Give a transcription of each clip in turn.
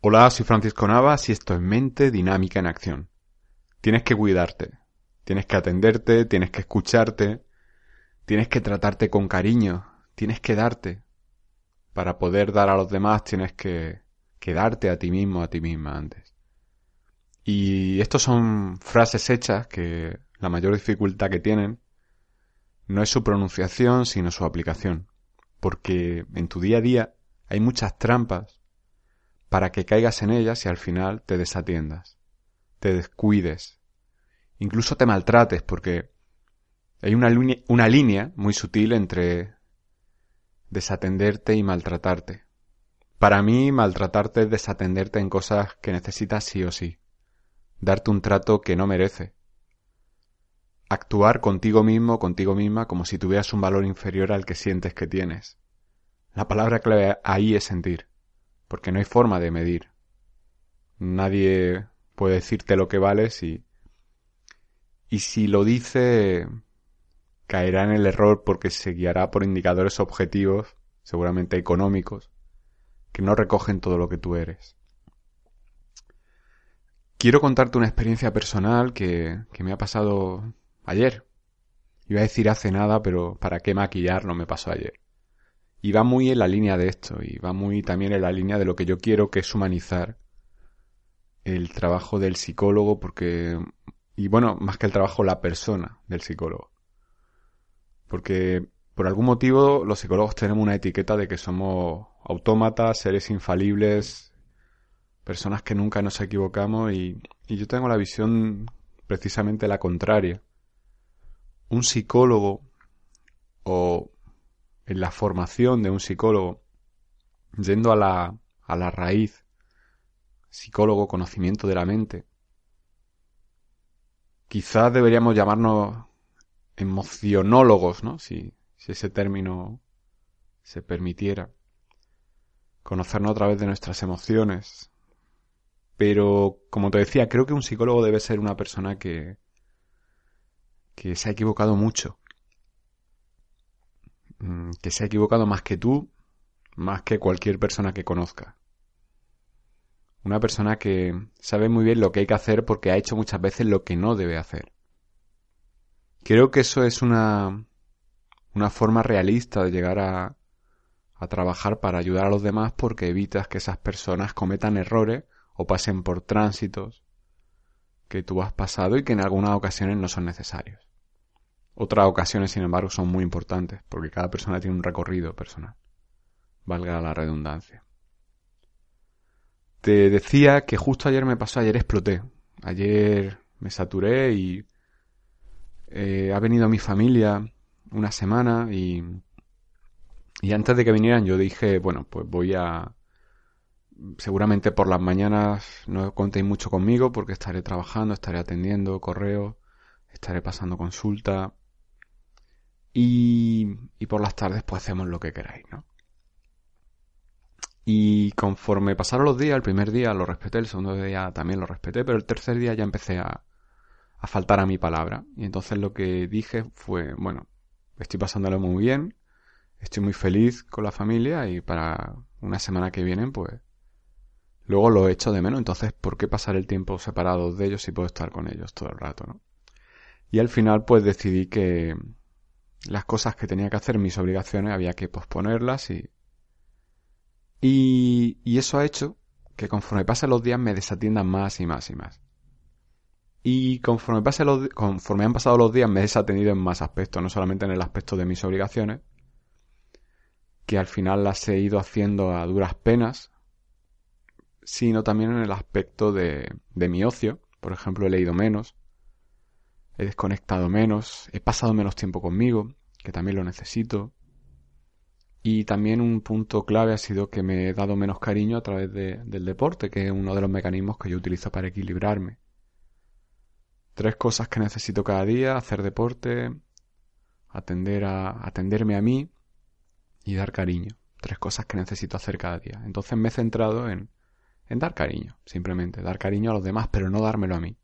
Hola, soy Francisco Navas y esto es Mente Dinámica en Acción. Tienes que cuidarte, tienes que atenderte, tienes que escucharte, tienes que tratarte con cariño, tienes que darte. Para poder dar a los demás tienes que, que darte a ti mismo, a ti misma antes. Y estos son frases hechas que la mayor dificultad que tienen no es su pronunciación, sino su aplicación. Porque en tu día a día hay muchas trampas para que caigas en ellas y al final te desatiendas, te descuides, incluso te maltrates, porque hay una, línea muy sutil entre desatenderte y maltratarte. Para mí, maltratarte es desatenderte en cosas que necesitas sí o sí, darte un trato que no merece, actuar contigo mismo, contigo misma, como si tuvieras un valor inferior al que sientes que tienes. La palabra clave ahí es sentir porque no hay forma de medir. Nadie puede decirte lo que vales y, y si lo dice caerá en el error porque se guiará por indicadores objetivos, seguramente económicos, que no recogen todo lo que tú eres. Quiero contarte una experiencia personal que, que me ha pasado ayer. Iba a decir hace nada, pero ¿para qué maquillarlo me pasó ayer? Y va muy en la línea de esto, y va muy también en la línea de lo que yo quiero, que es humanizar el trabajo del psicólogo, porque, y bueno, más que el trabajo, la persona del psicólogo. Porque por algún motivo los psicólogos tenemos una etiqueta de que somos autómatas, seres infalibles, personas que nunca nos equivocamos, y, y yo tengo la visión precisamente la contraria. Un psicólogo o en la formación de un psicólogo, yendo a la, a la raíz, psicólogo, conocimiento de la mente. Quizás deberíamos llamarnos emocionólogos, ¿no? Si, si ese término se permitiera. Conocernos a través de nuestras emociones. Pero, como te decía, creo que un psicólogo debe ser una persona que, que se ha equivocado mucho, que se ha equivocado más que tú, más que cualquier persona que conozca. Una persona que sabe muy bien lo que hay que hacer porque ha hecho muchas veces lo que no debe hacer. Creo que eso es una, una forma realista de llegar a, a trabajar para ayudar a los demás porque evitas que esas personas cometan errores o pasen por tránsitos que tú has pasado y que en algunas ocasiones no son necesarios. Otras ocasiones, sin embargo, son muy importantes, porque cada persona tiene un recorrido personal. Valga la redundancia. Te decía que justo ayer me pasó, ayer exploté. Ayer me saturé y eh, ha venido mi familia una semana y, y antes de que vinieran yo dije, bueno, pues voy a... Seguramente por las mañanas no contéis mucho conmigo porque estaré trabajando, estaré atendiendo correos, estaré pasando consulta, y, por las tardes pues hacemos lo que queráis, ¿no? Y conforme pasaron los días, el primer día lo respeté, el segundo día también lo respeté, pero el tercer día ya empecé a, a faltar a mi palabra. Y entonces lo que dije fue, bueno, estoy pasándolo muy bien, estoy muy feliz con la familia y para una semana que viene, pues luego lo echo de menos. Entonces, ¿por qué pasar el tiempo separado de ellos si puedo estar con ellos todo el rato, no? Y al final, pues decidí que, las cosas que tenía que hacer, mis obligaciones, había que posponerlas y... Y, eso ha hecho que conforme pasen los días me desatiendan más y más y más. Y conforme, pase los, conforme han pasado los días me he desatendido en más aspectos, no solamente en el aspecto de mis obligaciones, que al final las he ido haciendo a duras penas, sino también en el aspecto de, de mi ocio. Por ejemplo, he leído menos, he desconectado menos, he pasado menos tiempo conmigo, que también lo necesito. Y también un punto clave ha sido que me he dado menos cariño a través del deporte, que es uno de los mecanismos que yo utilizo para equilibrarme. Tres cosas que necesito cada día, hacer deporte, atender a, atenderme a mí y dar cariño. Tres cosas que necesito hacer cada día. Entonces me he centrado en, en dar cariño, simplemente, dar cariño a los demás, pero no dármelo a mí.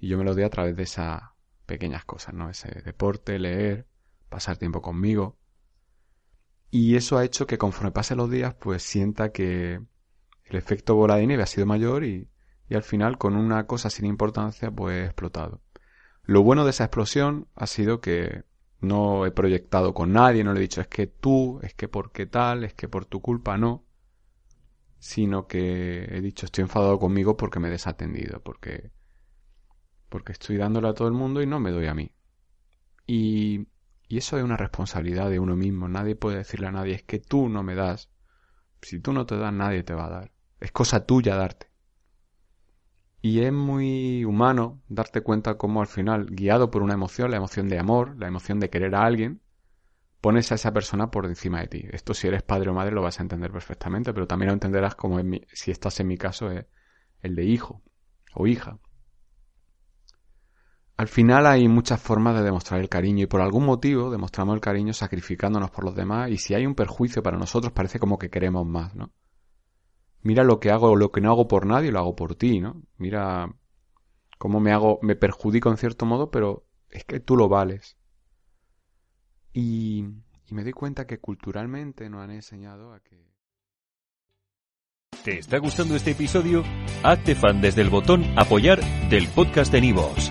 Y yo me lo doy a través de esas pequeñas cosas, ¿no? Ese deporte, leer, pasar tiempo conmigo. Y eso ha hecho que conforme pasen los días, pues sienta que el efecto bola de nieve ha sido mayor y, y al final con una cosa sin importancia pues he explotado. Lo bueno de esa explosión ha sido que no he proyectado con nadie, no le he dicho es que tú, es que por qué tal, es que por tu culpa no, sino que he dicho estoy enfadado conmigo porque me he desatendido, porque porque estoy dándole a todo el mundo y no me doy a mí. Y, y eso es una responsabilidad de uno mismo. Nadie puede decirle a nadie es que tú no me das. Si tú no te das, nadie te va a dar. Es cosa tuya darte. Y es muy humano darte cuenta cómo al final, guiado por una emoción, la emoción de amor, la emoción de querer a alguien, pones a esa persona por encima de ti. Esto si eres padre o madre lo vas a entender perfectamente, pero también lo entenderás como si estás en mi caso es el de hijo o hija. Al final hay muchas formas de demostrar el cariño y por algún motivo demostramos el cariño sacrificándonos por los demás y si hay un perjuicio para nosotros parece como que queremos más, ¿no? Mira lo que hago lo que no hago por nadie, lo hago por ti, ¿no? Mira cómo me hago, me perjudico en cierto modo, pero es que tú lo vales. Y, y me doy cuenta que culturalmente nos han enseñado a que... ¿Te está gustando este episodio? Hazte fan desde el botón apoyar del podcast de Nivos.